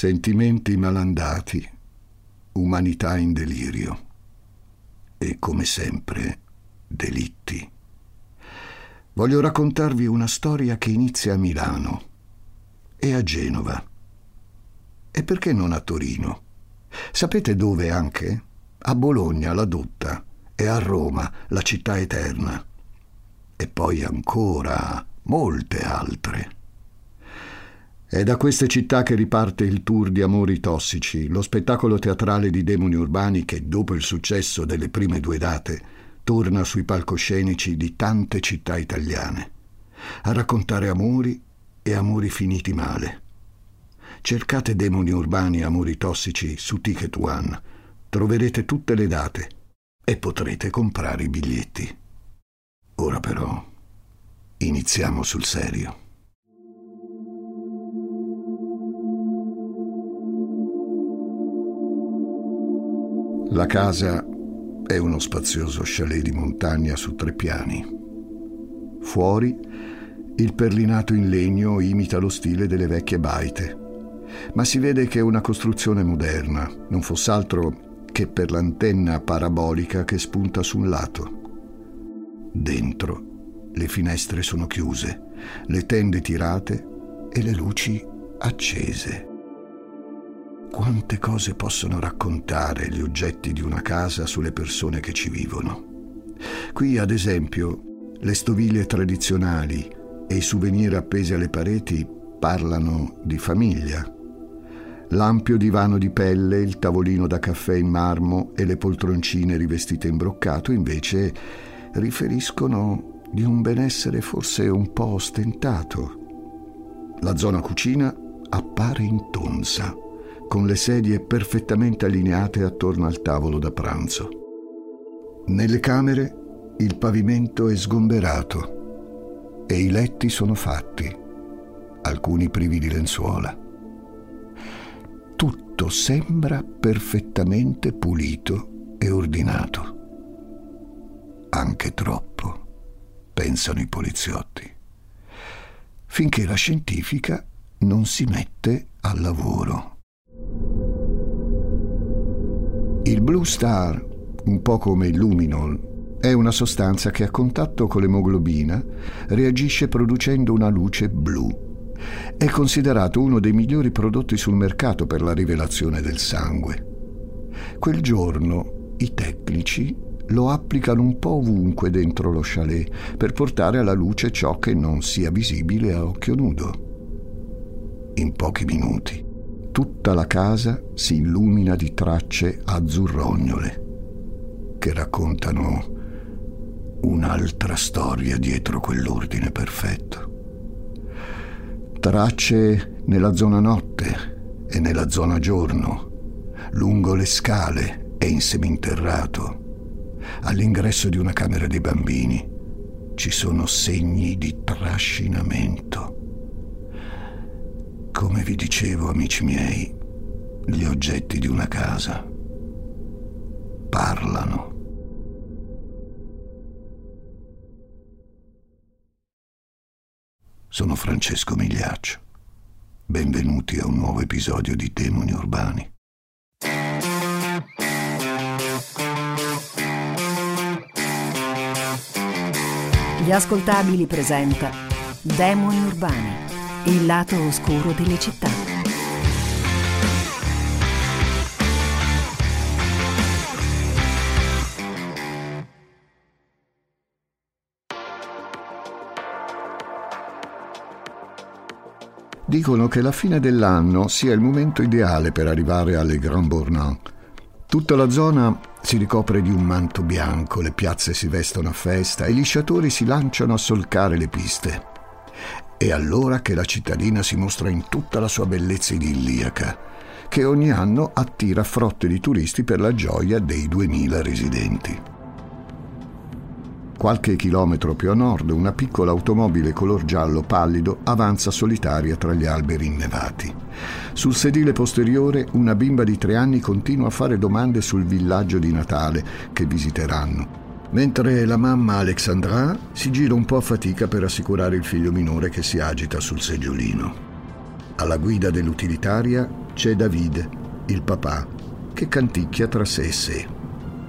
sentimenti malandati, umanità in delirio e, come sempre, delitti. Voglio raccontarvi una storia che inizia a Milano e a Genova. E perché non a Torino? Sapete dove anche? A Bologna, la Dotta, e a Roma, la città eterna. E poi ancora molte altre. È da queste città che riparte il tour di Amori Tossici, lo spettacolo teatrale di demoni urbani che, dopo il successo delle prime due date, torna sui palcoscenici di tante città italiane, a raccontare amori e amori finiti male. Cercate demoni urbani e amori tossici su Ticket One, troverete tutte le date e potrete comprare i biglietti. Ora però, iniziamo sul serio. La casa è uno spazioso chalet di montagna su tre piani. Fuori, il perlinato in legno imita lo stile delle vecchie baite, ma si vede che è una costruzione moderna, non fosse altro che per l'antenna parabolica che spunta su un lato. Dentro, le finestre sono chiuse, le tende tirate e le luci accese. Quante cose possono raccontare gli oggetti di una casa sulle persone che ci vivono. Qui, ad esempio, le stoviglie tradizionali e i souvenir appesi alle pareti parlano di famiglia. L'ampio divano di pelle, il tavolino da caffè in marmo e le poltroncine rivestite in broccato invece riferiscono di un benessere forse un po' ostentato. La zona cucina appare intonsa con le sedie perfettamente allineate attorno al tavolo da pranzo. Nelle camere il pavimento è sgomberato e i letti sono fatti, alcuni privi di lenzuola. Tutto sembra perfettamente pulito e ordinato. Anche troppo, pensano i poliziotti, finché la scientifica non si mette al lavoro. Il Blue Star, un po' come il luminol, è una sostanza che a contatto con l'emoglobina reagisce producendo una luce blu. È considerato uno dei migliori prodotti sul mercato per la rivelazione del sangue. Quel giorno i tecnici lo applicano un po' ovunque dentro lo chalet per portare alla luce ciò che non sia visibile a occhio nudo. In pochi minuti tutta la casa si illumina di tracce azzurrognole che raccontano un'altra storia dietro quell'ordine perfetto. Tracce nella zona notte e nella zona giorno, lungo le scale e in seminterrato. All'ingresso di una camera dei bambini ci sono segni di trascinamento come vi dicevo, amici miei, gli oggetti di una casa parlano. Sono Francesco Migliaccio. Benvenuti a un nuovo episodio di Demoni Urbani. Gli ascoltabili presenta Demoni Urbani il lato oscuro delle città. Dicono che la fine dell'anno sia il momento ideale per arrivare alle Grand Bournon. Tutta la zona si ricopre di un manto bianco, le piazze si vestono a festa e gli sciatori si lanciano a solcare le piste. È allora che la cittadina si mostra in tutta la sua bellezza idilliaca, che ogni anno attira frotte di turisti per la gioia dei 2000 residenti. Qualche chilometro più a nord una piccola automobile color giallo pallido avanza solitaria tra gli alberi innevati. Sul sedile posteriore una bimba di tre anni continua a fare domande sul villaggio di Natale che visiteranno mentre la mamma Alexandra si gira un po' a fatica per assicurare il figlio minore che si agita sul seggiolino. Alla guida dell'utilitaria c'è David, il papà, che canticchia tra sé e sé.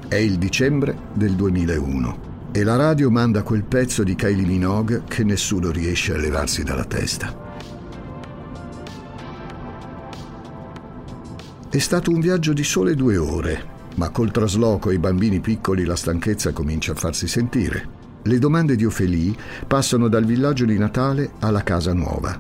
È il dicembre del 2001 e la radio manda quel pezzo di Kylie Minogue che nessuno riesce a levarsi dalla testa. È stato un viaggio di sole due ore, ma col trasloco e i bambini piccoli la stanchezza comincia a farsi sentire. Le domande di Ophélie passano dal villaggio di Natale alla casa nuova.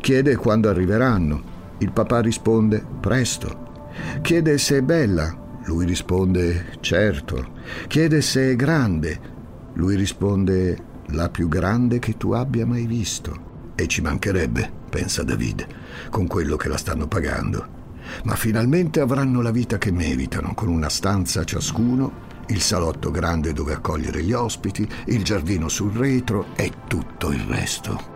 Chiede quando arriveranno. Il papà risponde presto. Chiede se è bella. Lui risponde certo. Chiede se è grande. Lui risponde la più grande che tu abbia mai visto. E ci mancherebbe, pensa David, con quello che la stanno pagando. Ma finalmente avranno la vita che meritano, con una stanza ciascuno, il salotto grande dove accogliere gli ospiti, il giardino sul retro e tutto il resto.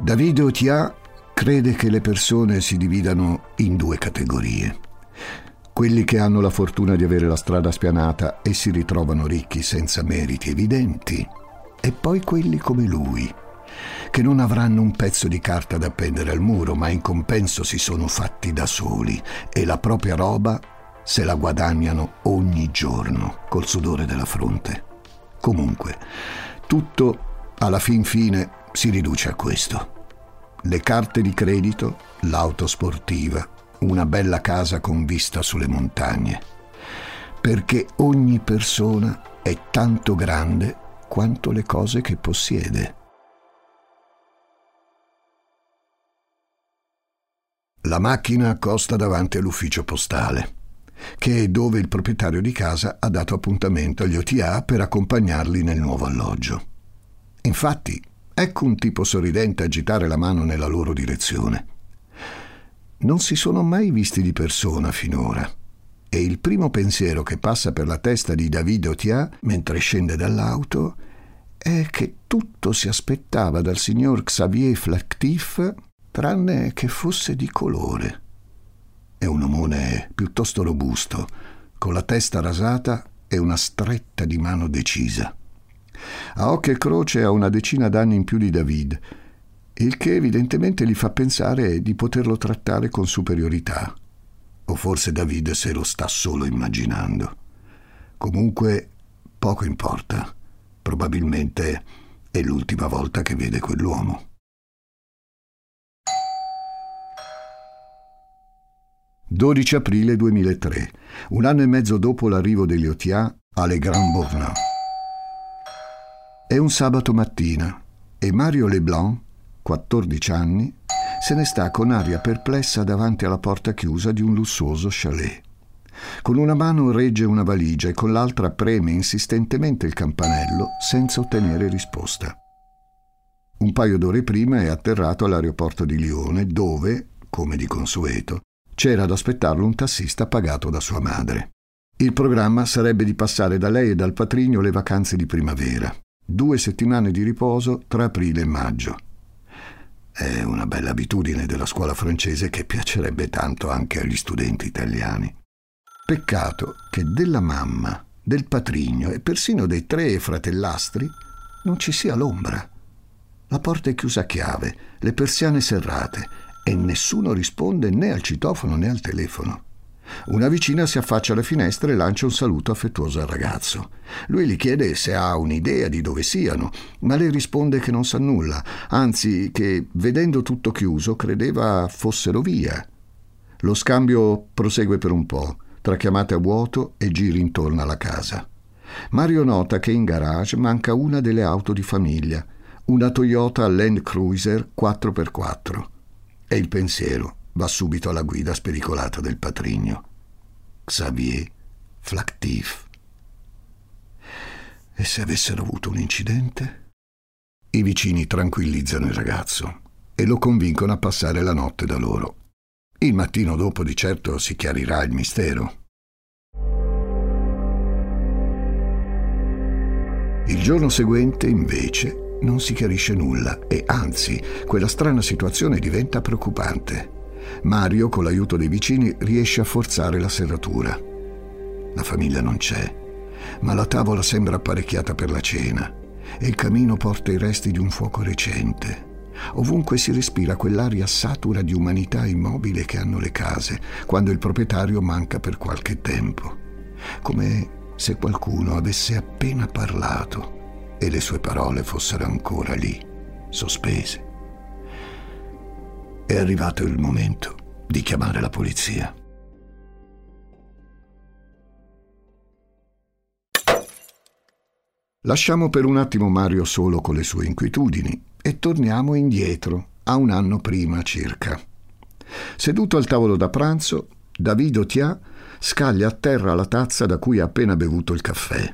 Davide Otia crede che le persone si dividano in due categorie. Quelli che hanno la fortuna di avere la strada spianata e si ritrovano ricchi senza meriti evidenti, e poi quelli come lui, che non avranno un pezzo di carta da appendere al muro, ma in compenso si sono fatti da soli e la propria roba se la guadagnano ogni giorno col sudore della fronte. Comunque, tutto alla fin fine si riduce a questo. Le carte di credito, l'auto sportiva, una bella casa con vista sulle montagne. Perché ogni persona è tanto grande quanto le cose che possiede. La macchina accosta davanti all'ufficio postale, che è dove il proprietario di casa ha dato appuntamento agli OTA per accompagnarli nel nuovo alloggio. Infatti, ecco un tipo sorridente agitare la mano nella loro direzione. Non si sono mai visti di persona finora e il primo pensiero che passa per la testa di David Otia mentre scende dall'auto è che tutto si aspettava dal signor Xavier Flactif tranne che fosse di colore. È un omone piuttosto robusto, con la testa rasata e una stretta di mano decisa. A occhio e croce ha una decina d'anni in più di David, il che evidentemente gli fa pensare di poterlo trattare con superiorità. O forse David se lo sta solo immaginando. Comunque, poco importa. Probabilmente è l'ultima volta che vede quell'uomo. 12 aprile 2003, un anno e mezzo dopo l'arrivo degli Otia alle Grand Bourna. È un sabato mattina e Mario Leblanc, 14 anni, se ne sta con aria perplessa davanti alla porta chiusa di un lussuoso chalet. Con una mano regge una valigia e con l'altra preme insistentemente il campanello senza ottenere risposta. Un paio d'ore prima è atterrato all'aeroporto di Lione dove, come di consueto, c'era ad aspettarlo un tassista pagato da sua madre. Il programma sarebbe di passare da lei e dal patrigno le vacanze di primavera, due settimane di riposo tra aprile e maggio. È una bella abitudine della scuola francese che piacerebbe tanto anche agli studenti italiani. Peccato che della mamma, del patrigno e persino dei tre fratellastri non ci sia l'ombra. La porta è chiusa a chiave, le persiane serrate e nessuno risponde né al citofono né al telefono. Una vicina si affaccia alla finestra e lancia un saluto affettuoso al ragazzo. Lui gli chiede se ha un'idea di dove siano, ma lei risponde che non sa nulla, anzi che, vedendo tutto chiuso, credeva fossero via. Lo scambio prosegue per un po', tra chiamate a vuoto e giri intorno alla casa. Mario nota che in garage manca una delle auto di famiglia, una Toyota Land Cruiser 4x4 e il pensiero va subito alla guida spericolata del patrigno. Xavier Flactif. E se avessero avuto un incidente? I vicini tranquillizzano il ragazzo e lo convincono a passare la notte da loro. Il mattino dopo di certo si chiarirà il mistero. Il giorno seguente, invece, non si chiarisce nulla e anzi quella strana situazione diventa preoccupante. Mario, con l'aiuto dei vicini, riesce a forzare la serratura. La famiglia non c'è, ma la tavola sembra apparecchiata per la cena e il camino porta i resti di un fuoco recente. Ovunque si respira quell'aria satura di umanità immobile che hanno le case, quando il proprietario manca per qualche tempo. Come se qualcuno avesse appena parlato e le sue parole fossero ancora lì, sospese. È arrivato il momento di chiamare la polizia. Lasciamo per un attimo Mario solo con le sue inquietudini e torniamo indietro, a un anno prima circa. Seduto al tavolo da pranzo, Davido Tia scaglia a terra la tazza da cui ha appena bevuto il caffè.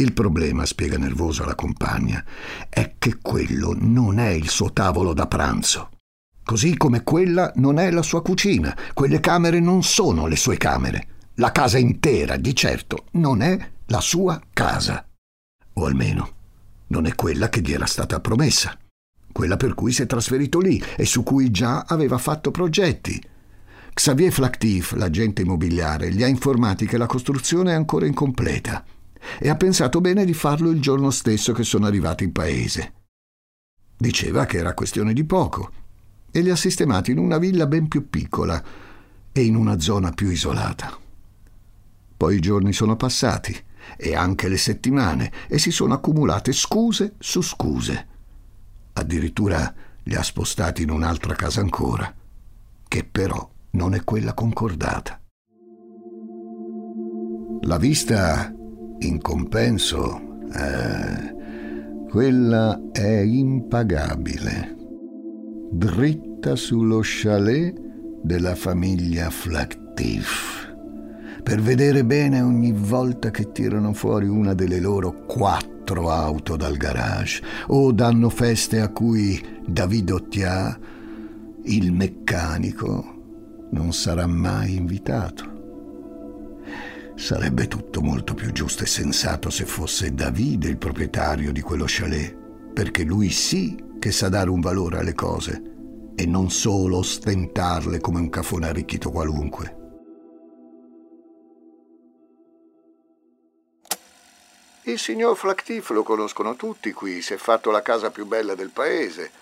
Il problema, spiega nervoso alla compagna, è che quello non è il suo tavolo da pranzo. Così come quella non è la sua cucina, quelle camere non sono le sue camere. La casa intera, di certo, non è la sua casa. O almeno non è quella che gli era stata promessa, quella per cui si è trasferito lì e su cui già aveva fatto progetti. Xavier Flactif, l'agente immobiliare, gli ha informati che la costruzione è ancora incompleta e ha pensato bene di farlo il giorno stesso che sono arrivati in paese. Diceva che era questione di poco e li ha sistemati in una villa ben più piccola e in una zona più isolata. Poi i giorni sono passati e anche le settimane e si sono accumulate scuse su scuse. Addirittura li ha spostati in un'altra casa ancora, che però non è quella concordata. La vista, in compenso, eh, quella è impagabile. Dritta sullo chalet della famiglia Flactif per vedere bene ogni volta che tirano fuori una delle loro quattro auto dal garage o danno feste a cui David Ottia, il meccanico, non sarà mai invitato. Sarebbe tutto molto più giusto e sensato se fosse Davide il proprietario di quello chalet, perché lui sì che sa dare un valore alle cose e non solo ostentarle come un cafone arricchito qualunque. Il signor Flactif lo conoscono tutti qui, si è fatto la casa più bella del paese.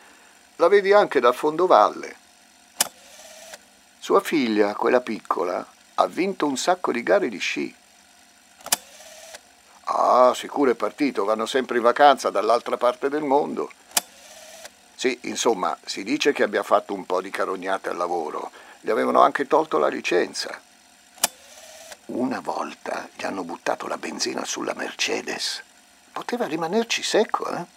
La vedi anche dal fondovalle. Sua figlia, quella piccola, ha vinto un sacco di gare di sci. Ah, sicuro è partito, vanno sempre in vacanza dall'altra parte del mondo. Sì, insomma, si dice che abbia fatto un po' di carognate al lavoro. Gli avevano anche tolto la licenza. Una volta gli hanno buttato la benzina sulla Mercedes. Poteva rimanerci secco, eh?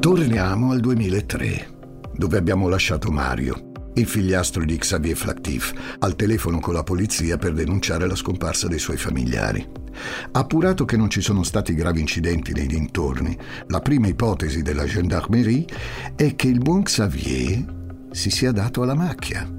Torniamo al 2003, dove abbiamo lasciato Mario, il figliastro di Xavier Flactif, al telefono con la polizia per denunciare la scomparsa dei suoi familiari. Appurato che non ci sono stati gravi incidenti nei dintorni, la prima ipotesi della gendarmerie è che il buon Xavier si sia dato alla macchia.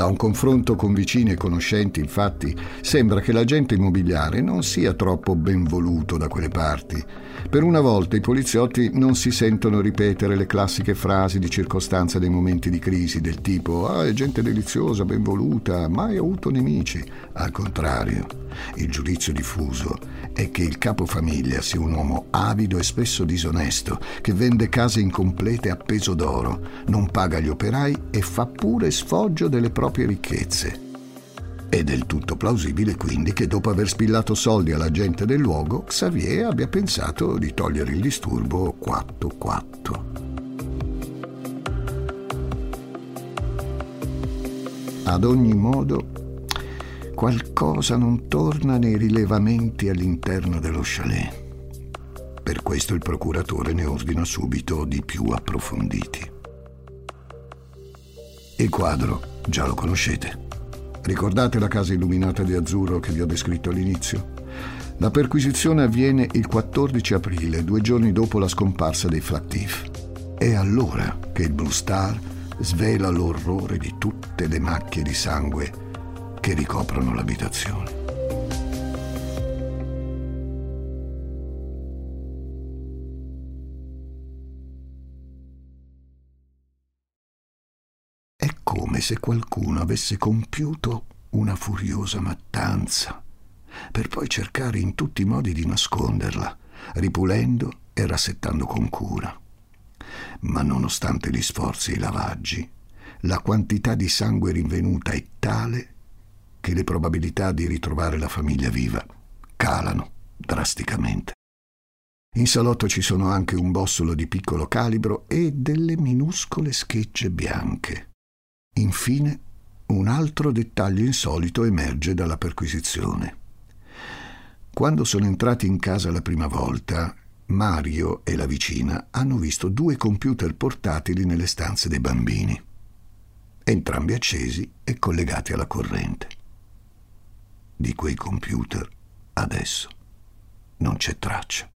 Da un confronto con vicini e conoscenti, infatti, sembra che l'agente immobiliare non sia troppo ben voluto da quelle parti. Per una volta i poliziotti non si sentono ripetere le classiche frasi di circostanza dei momenti di crisi, del tipo Ah, è gente deliziosa, ben voluta, mai avuto nemici. Al contrario, il giudizio diffuso è che il capofamiglia sia un uomo avido e spesso disonesto, che vende case incomplete a peso d'oro, non paga gli operai e fa pure sfoggio delle proprie ricchezze. È del tutto plausibile quindi che dopo aver spillato soldi alla gente del luogo, Xavier abbia pensato di togliere il disturbo 4-4. Ad ogni modo, qualcosa non torna nei rilevamenti all'interno dello chalet. Per questo il procuratore ne ordina subito di più approfonditi. Il quadro già lo conoscete. Ricordate la casa illuminata di azzurro che vi ho descritto all'inizio? La perquisizione avviene il 14 aprile, due giorni dopo la scomparsa dei Flactif. È allora che il Blue Star svela l'orrore di tutte le macchie di sangue che ricoprono l'abitazione. Come se qualcuno avesse compiuto una furiosa mattanza, per poi cercare in tutti i modi di nasconderla, ripulendo e rassettando con cura. Ma nonostante gli sforzi e i lavaggi, la quantità di sangue rinvenuta è tale che le probabilità di ritrovare la famiglia viva calano drasticamente. In salotto ci sono anche un bossolo di piccolo calibro e delle minuscole schegge bianche. Infine, un altro dettaglio insolito emerge dalla perquisizione. Quando sono entrati in casa la prima volta, Mario e la vicina hanno visto due computer portatili nelle stanze dei bambini, entrambi accesi e collegati alla corrente. Di quei computer adesso non c'è traccia.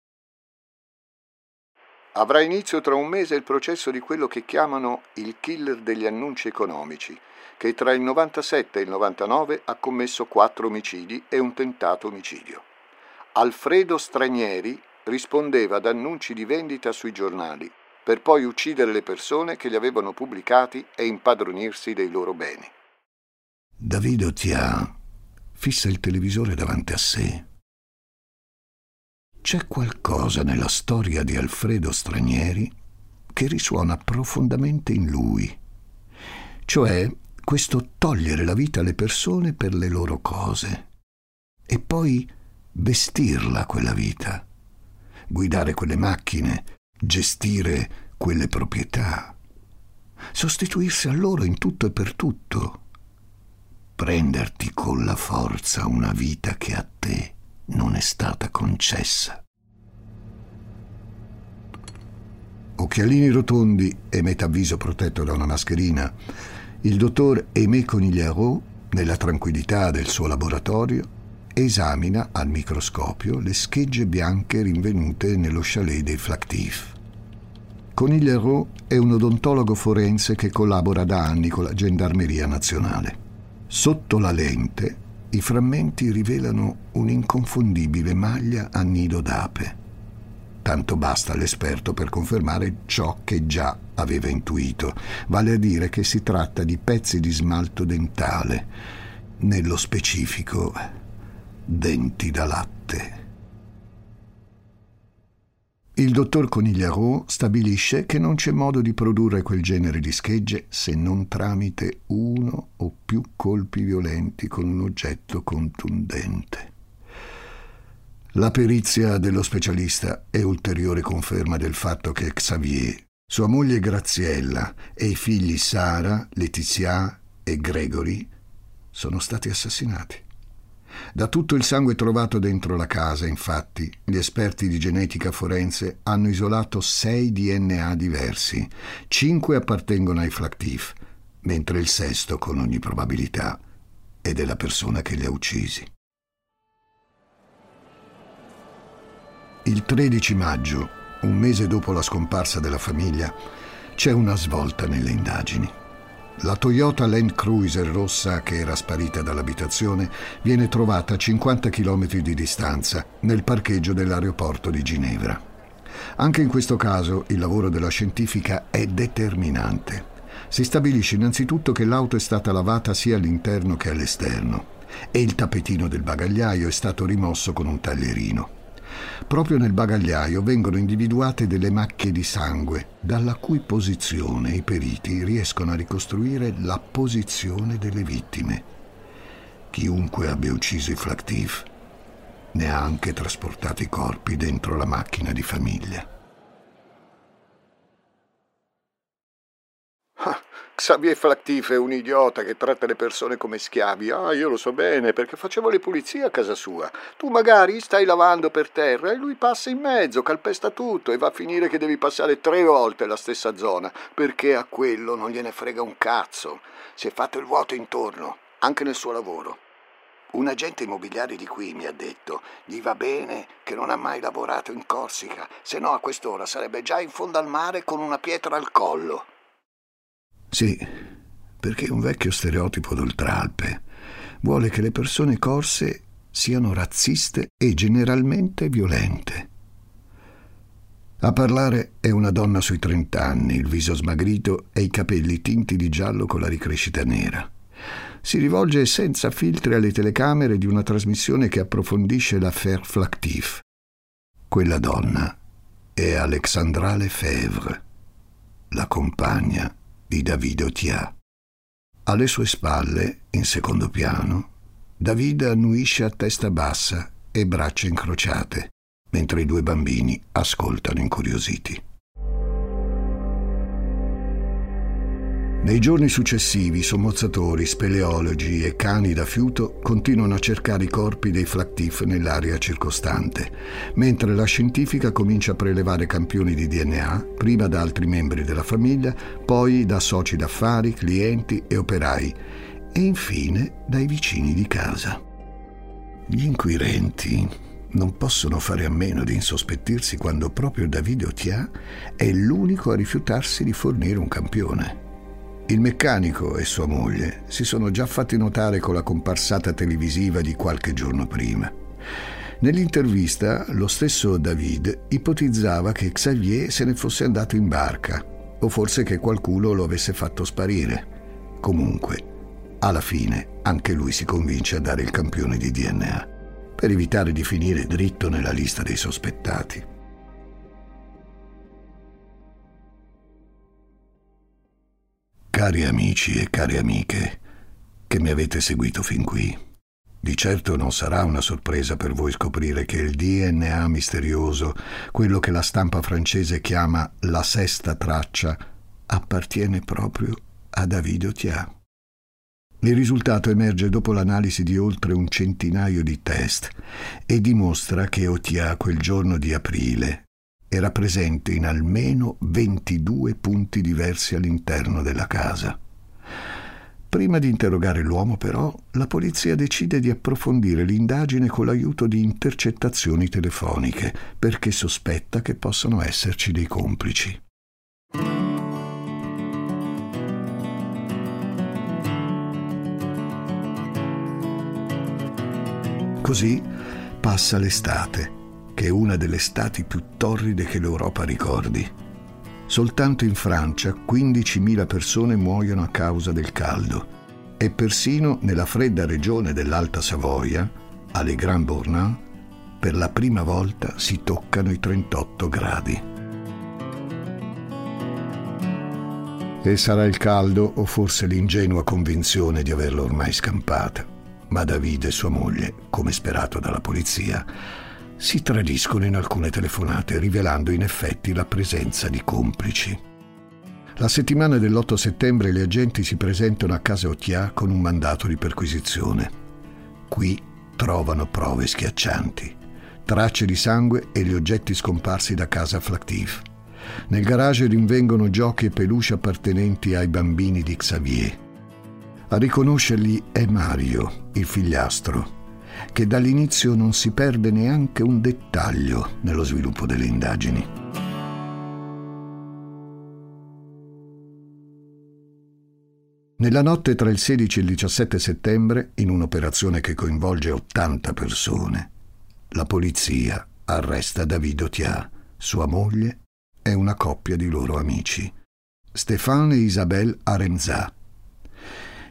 Avrà inizio tra un mese il processo di quello che chiamano il killer degli annunci economici, che tra il 97 e il 99 ha commesso quattro omicidi e un tentato omicidio. Alfredo Stranieri rispondeva ad annunci di vendita sui giornali, per poi uccidere le persone che li avevano pubblicati e impadronirsi dei loro beni. Davido Tia fissa il televisore davanti a sé. C'è qualcosa nella storia di Alfredo Stranieri che risuona profondamente in lui, cioè questo togliere la vita alle persone per le loro cose e poi vestirla quella vita guidare quelle macchine, gestire quelle proprietà, sostituirsi a loro in tutto e per tutto, prenderti con la forza una vita che a te non è stata concessa. Occhialini rotondi e metaviso protetto da una mascherina, il dottor Aimé Conigliaro, nella tranquillità del suo laboratorio, esamina al microscopio le schegge bianche rinvenute nello chalet dei Flactif. Conigliero è un odontologo forense che collabora da anni con la Gendarmeria Nazionale. Sotto la lente i frammenti rivelano un'inconfondibile maglia a nido d'ape. Tanto basta all'esperto per confermare ciò che già aveva intuito, vale a dire che si tratta di pezzi di smalto dentale, nello specifico denti da latte. Il dottor Conigliaro stabilisce che non c'è modo di produrre quel genere di schegge se non tramite uno o più colpi violenti con un oggetto contundente. La perizia dello specialista è ulteriore conferma del fatto che Xavier, sua moglie Graziella e i figli Sara, Letizia e Gregory sono stati assassinati. Da tutto il sangue trovato dentro la casa, infatti, gli esperti di genetica forense hanno isolato sei DNA diversi. Cinque appartengono ai Flactif, mentre il sesto, con ogni probabilità, è della persona che li ha uccisi. Il 13 maggio, un mese dopo la scomparsa della famiglia, c'è una svolta nelle indagini. La Toyota Land Cruiser rossa che era sparita dall'abitazione viene trovata a 50 km di distanza nel parcheggio dell'aeroporto di Ginevra. Anche in questo caso il lavoro della scientifica è determinante. Si stabilisce innanzitutto che l'auto è stata lavata sia all'interno che all'esterno e il tappetino del bagagliaio è stato rimosso con un taglierino. Proprio nel bagagliaio vengono individuate delle macchie di sangue, dalla cui posizione i periti riescono a ricostruire la posizione delle vittime. Chiunque abbia ucciso i Flactif ne ha anche trasportato i corpi dentro la macchina di famiglia. Xavier Flactif è un idiota che tratta le persone come schiavi. Ah, io lo so bene, perché facevo le pulizie a casa sua. Tu magari stai lavando per terra e lui passa in mezzo, calpesta tutto e va a finire che devi passare tre volte la stessa zona, perché a quello non gliene frega un cazzo. Si è fatto il vuoto intorno, anche nel suo lavoro. Un agente immobiliare di qui mi ha detto gli va bene che non ha mai lavorato in Corsica, se no a quest'ora sarebbe già in fondo al mare con una pietra al collo. Sì, perché un vecchio stereotipo d'oltralpe vuole che le persone corse siano razziste e generalmente violente. A parlare è una donna sui trent'anni, il viso smagrito e i capelli tinti di giallo con la ricrescita nera. Si rivolge senza filtri alle telecamere di una trasmissione che approfondisce l'affaire Flactif. Quella donna è Alexandra Lefebvre, la compagna di David Otia. Alle sue spalle, in secondo piano, David annuisce a testa bassa e braccia incrociate, mentre i due bambini ascoltano incuriositi. Nei giorni successivi, sommozzatori, speleologi e cani da fiuto continuano a cercare i corpi dei Flactif nell'area circostante, mentre la scientifica comincia a prelevare campioni di DNA, prima da altri membri della famiglia, poi da soci d'affari, clienti e operai, e infine dai vicini di casa. Gli inquirenti non possono fare a meno di insospettirsi quando proprio Davide Otia è l'unico a rifiutarsi di fornire un campione. Il meccanico e sua moglie si sono già fatti notare con la comparsata televisiva di qualche giorno prima. Nell'intervista lo stesso David ipotizzava che Xavier se ne fosse andato in barca o forse che qualcuno lo avesse fatto sparire. Comunque, alla fine anche lui si convince a dare il campione di DNA per evitare di finire dritto nella lista dei sospettati. Cari amici e cari amiche che mi avete seguito fin qui, di certo non sarà una sorpresa per voi scoprire che il DNA misterioso, quello che la stampa francese chiama la sesta traccia, appartiene proprio a David Otia. Il risultato emerge dopo l'analisi di oltre un centinaio di test e dimostra che Otia quel giorno di aprile era presente in almeno 22 punti diversi all'interno della casa. Prima di interrogare l'uomo, però, la polizia decide di approfondire l'indagine con l'aiuto di intercettazioni telefoniche, perché sospetta che possano esserci dei complici. Così passa l'estate che è una delle stati più torride che l'Europa ricordi. Soltanto in Francia 15.000 persone muoiono a causa del caldo e persino nella fredda regione dell'Alta Savoia, alle Grand Bournin, per la prima volta si toccano i 38 gradi. E sarà il caldo o forse l'ingenua convinzione di averlo ormai scampata. Ma Davide e sua moglie, come sperato dalla polizia, si tradiscono in alcune telefonate, rivelando in effetti la presenza di complici. La settimana dell'8 settembre gli agenti si presentano a casa Otia con un mandato di perquisizione. Qui trovano prove schiaccianti, tracce di sangue e gli oggetti scomparsi da casa Flactif. Nel garage rinvengono giochi e peluche appartenenti ai bambini di Xavier. A riconoscerli è Mario, il figliastro, che dall'inizio non si perde neanche un dettaglio nello sviluppo delle indagini. Nella notte tra il 16 e il 17 settembre, in un'operazione che coinvolge 80 persone, la polizia arresta David Otia, sua moglie e una coppia di loro amici, Stéphane e Isabelle Arenzat,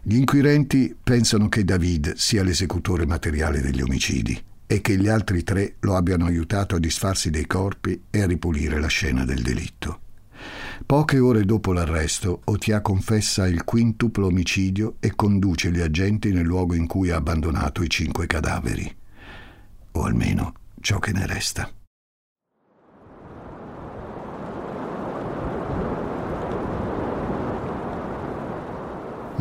gli inquirenti pensano che David sia l'esecutore materiale degli omicidi e che gli altri tre lo abbiano aiutato a disfarsi dei corpi e a ripulire la scena del delitto. Poche ore dopo l'arresto, Otia confessa il quintuplo omicidio e conduce gli agenti nel luogo in cui ha abbandonato i cinque cadaveri. O almeno ciò che ne resta.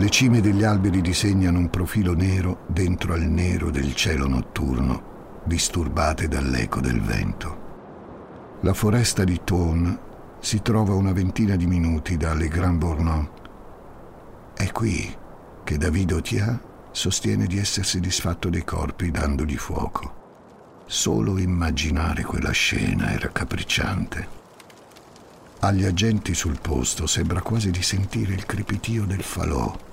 Le cime degli alberi disegnano un profilo nero dentro al nero del cielo notturno, disturbate dall'eco del vento. La foresta di Thône si trova una ventina di minuti dalle Grand Bournon. È qui che David Otia sostiene di essersi disfatto dei corpi dandogli fuoco. Solo immaginare quella scena è raccapricciante. Agli agenti sul posto sembra quasi di sentire il crepitio del falò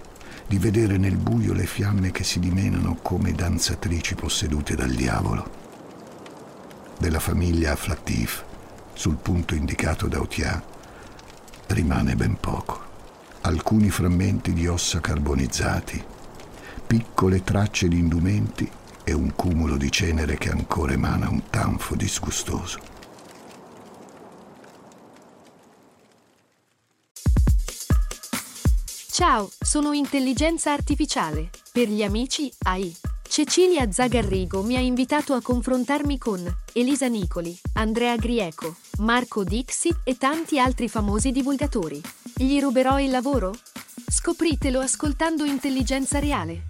di vedere nel buio le fiamme che si dimenano come danzatrici possedute dal diavolo. Della famiglia Afflatif, sul punto indicato da Otia, rimane ben poco. Alcuni frammenti di ossa carbonizzati, piccole tracce di indumenti e un cumulo di cenere che ancora emana un tanfo disgustoso. Ciao, sono intelligenza artificiale. Per gli amici, AI. Cecilia Zagarrigo mi ha invitato a confrontarmi con Elisa Nicoli, Andrea Grieco, Marco Dixi e tanti altri famosi divulgatori. Gli ruberò il lavoro? Scopritelo ascoltando Intelligenza Reale.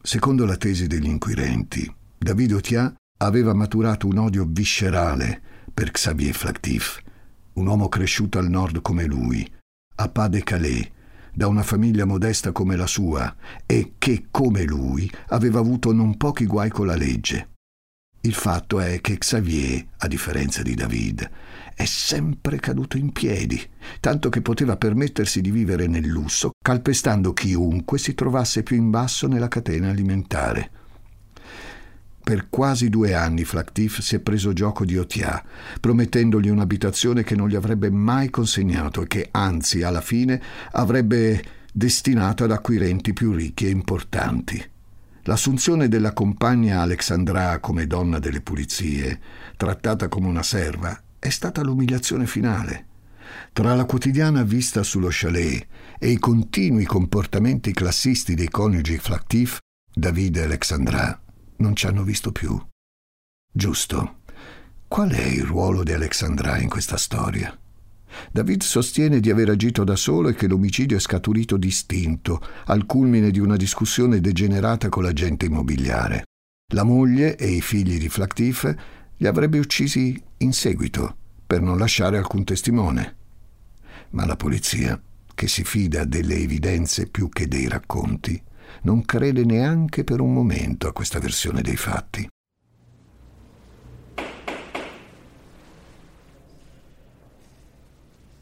Secondo la tesi degli inquirenti, David Otia aveva maturato un odio viscerale per Xavier Flactif, un uomo cresciuto al nord come lui, a Pas-de-Calais, da una famiglia modesta come la sua e che, come lui, aveva avuto non pochi guai con la legge. Il fatto è che Xavier, a differenza di David, è sempre caduto in piedi, tanto che poteva permettersi di vivere nel lusso, calpestando chiunque si trovasse più in basso nella catena alimentare. Per quasi due anni Flactif si è preso gioco di Otia, promettendogli un'abitazione che non gli avrebbe mai consegnato e che, anzi, alla fine avrebbe destinato ad acquirenti più ricchi e importanti. L'assunzione della compagna Alexandra come donna delle pulizie, trattata come una serva, è stata l'umiliazione finale. Tra la quotidiana vista sullo chalet e i continui comportamenti classisti dei coniugi Flactif, David e Alexandra non ci hanno visto più. Giusto. Qual è il ruolo di Alexandra in questa storia? David sostiene di aver agito da solo e che l'omicidio è scaturito distinto, al culmine di una discussione degenerata con l'agente immobiliare. La moglie e i figli di Flactif li avrebbe uccisi in seguito, per non lasciare alcun testimone. Ma la polizia, che si fida delle evidenze più che dei racconti, non crede neanche per un momento a questa versione dei fatti.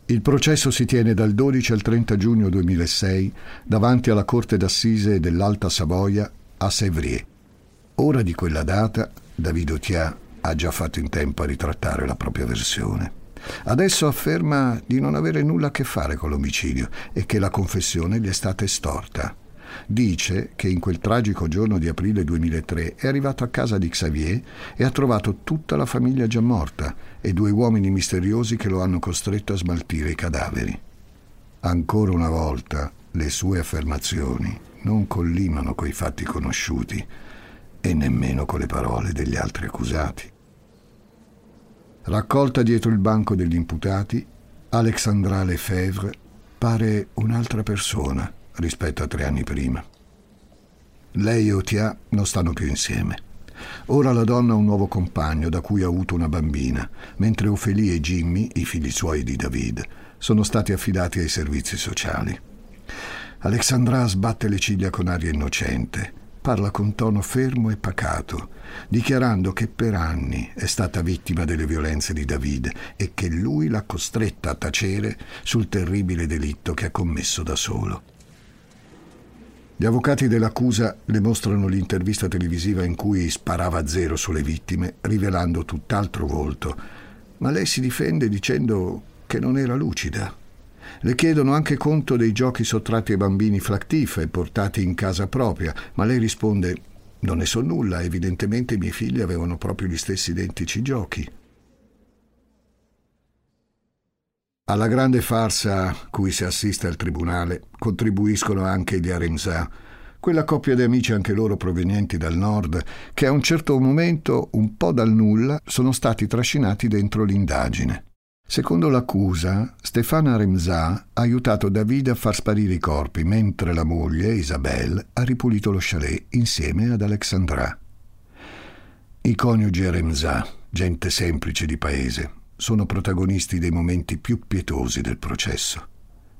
Il processo si tiene dal 12 al 30 giugno 2006 davanti alla Corte d'Assise dell'Alta Savoia a Sévrier. Ora di quella data, David Otia ha già fatto in tempo a ritrattare la propria versione. Adesso afferma di non avere nulla a che fare con l'omicidio e che la confessione gli è stata estorta. Dice che in quel tragico giorno di aprile 2003 è arrivato a casa di Xavier e ha trovato tutta la famiglia già morta e due uomini misteriosi che lo hanno costretto a smaltire i cadaveri. Ancora una volta le sue affermazioni non collimano coi fatti conosciuti e nemmeno con le parole degli altri accusati. Raccolta dietro il banco degli imputati, Alexandra Lefebvre pare un'altra persona rispetto a tre anni prima. Lei e Otia non stanno più insieme. Ora la donna ha un nuovo compagno da cui ha avuto una bambina, mentre Ophelie e Jimmy, i figli suoi di David, sono stati affidati ai servizi sociali. Alexandra sbatte le ciglia con aria innocente, parla con tono fermo e pacato, dichiarando che per anni è stata vittima delle violenze di David e che lui l'ha costretta a tacere sul terribile delitto che ha commesso da solo. Gli avvocati dell'accusa le mostrano l'intervista televisiva in cui sparava zero sulle vittime, rivelando tutt'altro volto, ma lei si difende dicendo che non era lucida. Le chiedono anche conto dei giochi sottratti ai bambini Flactif e portati in casa propria, ma lei risponde non ne so nulla, evidentemente i miei figli avevano proprio gli stessi identici giochi. Alla grande farsa cui si assiste al tribunale contribuiscono anche gli Aremsa, quella coppia di amici anche loro provenienti dal nord, che a un certo momento, un po' dal nulla, sono stati trascinati dentro l'indagine. Secondo l'accusa, Stefana Remza ha aiutato David a far sparire i corpi, mentre la moglie, Isabelle, ha ripulito lo chalet insieme ad Alexandra. I coniugi Remza, gente semplice di paese, sono protagonisti dei momenti più pietosi del processo.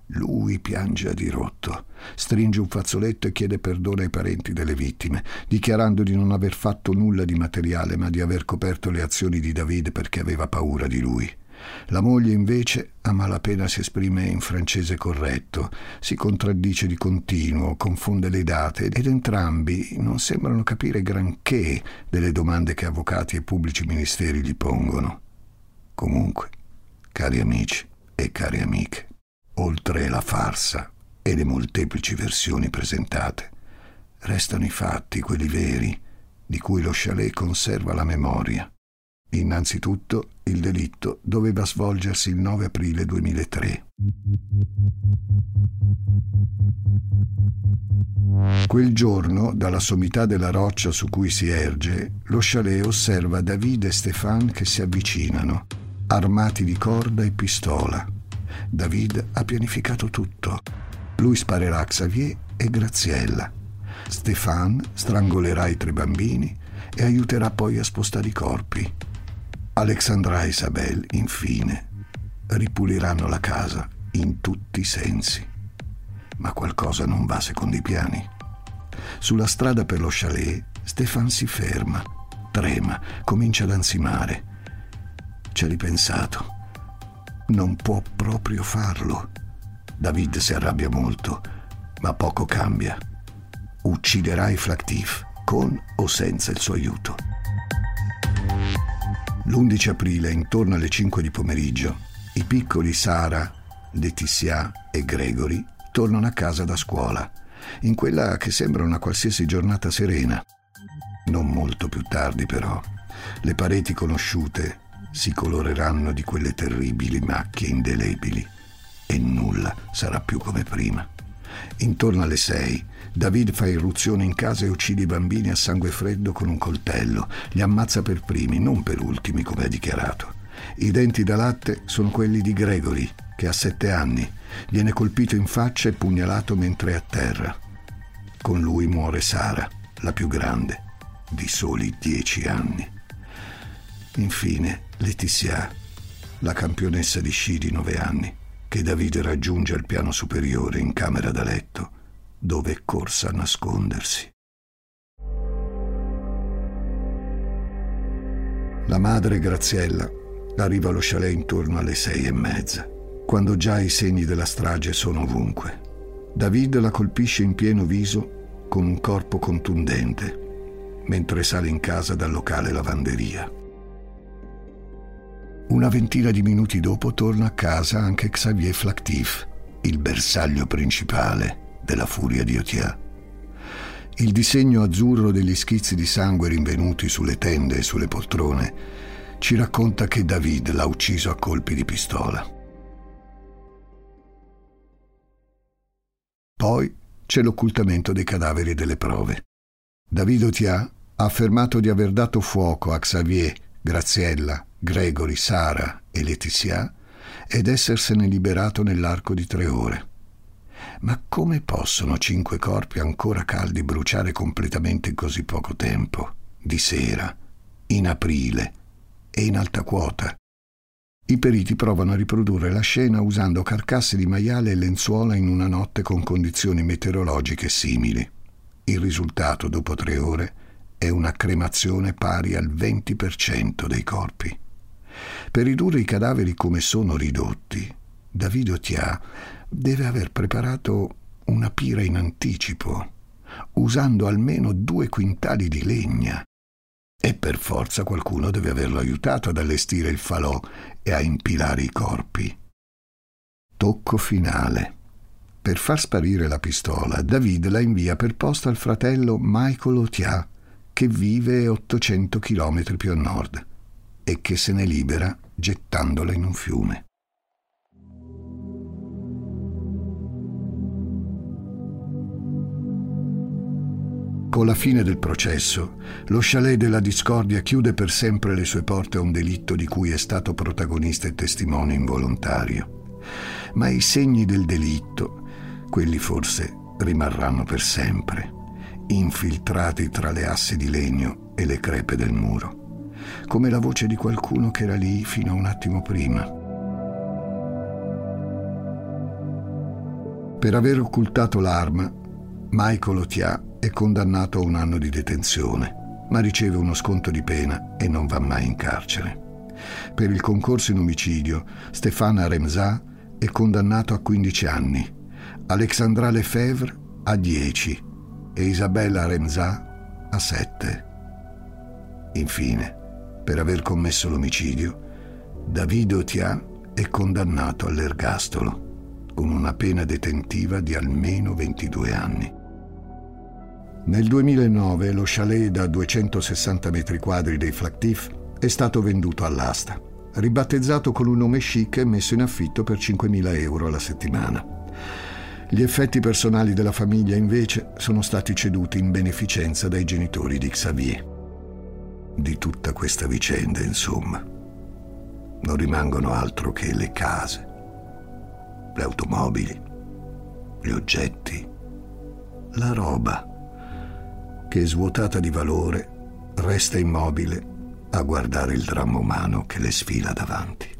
Lui piange a dirotto, stringe un fazzoletto e chiede perdono ai parenti delle vittime, dichiarando di non aver fatto nulla di materiale, ma di aver coperto le azioni di David perché aveva paura di lui. La moglie invece a malapena si esprime in francese corretto, si contraddice di continuo, confonde le date ed entrambi non sembrano capire granché delle domande che avvocati e pubblici ministeri gli pongono. Comunque, cari amici e cari amiche, oltre la farsa e le molteplici versioni presentate, restano i fatti, quelli veri, di cui lo chalet conserva la memoria Innanzitutto, il delitto doveva svolgersi il 9 aprile 2003. Quel giorno, dalla sommità della roccia su cui si erge, lo chalet osserva David e Stéphane che si avvicinano, armati di corda e pistola. David ha pianificato tutto. Lui sparerà a Xavier e Graziella. Stéphane strangolerà i tre bambini e aiuterà poi a spostare i corpi. Alexandra e Isabel, infine, ripuliranno la casa in tutti i sensi. Ma qualcosa non va secondo i piani. Sulla strada per lo chalet, Stefan si ferma, trema, comincia ad ansimare. Ci ha ripensato. Non può proprio farlo. David si arrabbia molto, ma poco cambia. Ucciderà i Flactif, con o senza il suo aiuto. L'11 aprile, intorno alle 5 di pomeriggio, i piccoli Sara, Letizia e Gregory tornano a casa da scuola, in quella che sembra una qualsiasi giornata serena. Non molto più tardi, però, le pareti conosciute si coloreranno di quelle terribili macchie indelebili e nulla sarà più come prima. Intorno alle sei, David fa irruzione in casa e uccide i bambini a sangue freddo con un coltello. Li ammazza per primi, non per ultimi, come ha dichiarato. I denti da latte sono quelli di Gregory, che ha sette anni. Viene colpito in faccia e pugnalato mentre è a terra. Con lui muore Sara, la più grande, di soli dieci anni. Infine, Letizia, la campionessa di sci di nove anni, che Davide raggiunge al piano superiore in camera da letto, dove è corsa a nascondersi. La madre Graziella arriva allo chalet intorno alle sei e mezza, quando già i segni della strage sono ovunque. David la colpisce in pieno viso con un corpo contundente, mentre sale in casa dal locale lavanderia. Una ventina di minuti dopo torna a casa anche Xavier Flactif, il bersaglio principale della furia di Otia. Il disegno azzurro degli schizzi di sangue rinvenuti sulle tende e sulle poltrone ci racconta che David l'ha ucciso a colpi di pistola. Poi c'è l'occultamento dei cadaveri e delle prove. David Otia ha affermato di aver dato fuoco a Xavier, Graziella Gregory, Sara e Letizia ed essersene liberato nell'arco di tre ore. Ma come possono cinque corpi ancora caldi bruciare completamente in così poco tempo, di sera, in aprile e in alta quota? I periti provano a riprodurre la scena usando carcasse di maiale e lenzuola in una notte con condizioni meteorologiche simili. Il risultato, dopo tre ore, è una cremazione pari al 20% dei corpi. Per ridurre i cadaveri come sono ridotti, Davido Tia deve aver preparato una pira in anticipo, usando almeno due quintali di legna. E per forza qualcuno deve averlo aiutato ad allestire il falò e a impilare i corpi. Tocco finale. Per far sparire la pistola, David la invia per posta al fratello Michael Otia, che vive 800 km più a nord e che se ne libera gettandola in un fiume. Con la fine del processo, lo chalet della discordia chiude per sempre le sue porte a un delitto di cui è stato protagonista e testimone involontario. Ma i segni del delitto, quelli forse rimarranno per sempre, infiltrati tra le asse di legno e le crepe del muro come la voce di qualcuno che era lì fino a un attimo prima. Per aver occultato l'arma, Michael Otia è condannato a un anno di detenzione, ma riceve uno sconto di pena e non va mai in carcere. Per il concorso in omicidio, Stefana Remza è condannato a 15 anni, Alexandra Lefebvre a 10 e Isabella Remza a 7. Infine, per aver commesso l'omicidio, Davide Otia è condannato all'ergastolo con una pena detentiva di almeno 22 anni. Nel 2009 lo chalet da 260 metri quadri dei Flactif è stato venduto all'asta, ribattezzato con un nome chic e messo in affitto per 5.000 euro alla settimana. Gli effetti personali della famiglia, invece, sono stati ceduti in beneficenza dai genitori di Xavier. Di tutta questa vicenda, insomma, non rimangono altro che le case, le automobili, gli oggetti, la roba, che svuotata di valore resta immobile a guardare il dramma umano che le sfila davanti.